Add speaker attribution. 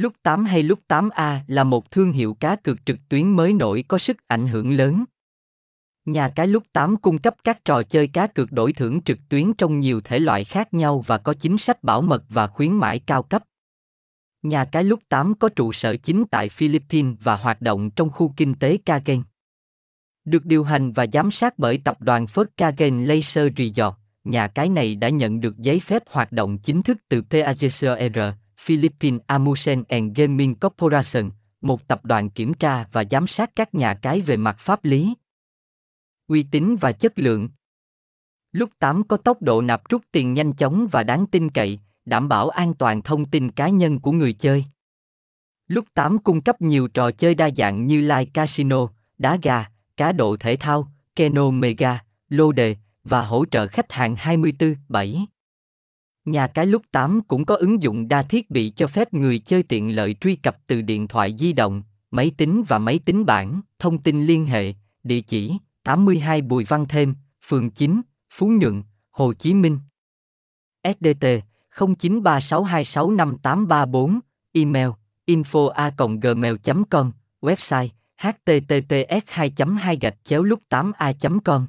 Speaker 1: Lúc 8 hay Lúc 8A là một thương hiệu cá cược trực tuyến mới nổi có sức ảnh hưởng lớn. Nhà cái Lúc 8 cung cấp các trò chơi cá cược đổi thưởng trực tuyến trong nhiều thể loại khác nhau và có chính sách bảo mật và khuyến mãi cao cấp. Nhà cái Lúc 8 có trụ sở chính tại Philippines và hoạt động trong khu kinh tế Cagayan. Được điều hành và giám sát bởi tập đoàn Phớt Cagayan Laser Resort, nhà cái này đã nhận được giấy phép hoạt động chính thức từ PAGCOR, Philippines Amusement and Gaming Corporation, một tập đoàn kiểm tra và giám sát các nhà cái về mặt pháp lý. Uy tín và chất lượng Lúc 8 có tốc độ nạp rút tiền nhanh chóng và đáng tin cậy, đảm bảo an toàn thông tin cá nhân của người chơi. Lúc 8 cung cấp nhiều trò chơi đa dạng như live casino, đá gà, cá độ thể thao, keno mega, lô đề và hỗ trợ khách hàng 24/7. Nhà cái lúc 8 cũng có ứng dụng đa thiết bị cho phép người chơi tiện lợi truy cập từ điện thoại di động, máy tính và máy tính bảng, thông tin liên hệ, địa chỉ 82 Bùi Văn Thêm, phường 9, Phú Nhuận, Hồ Chí Minh. SDT 0936265834, email info a gmail com website https 2 2 gạch chéo lúc 8 a com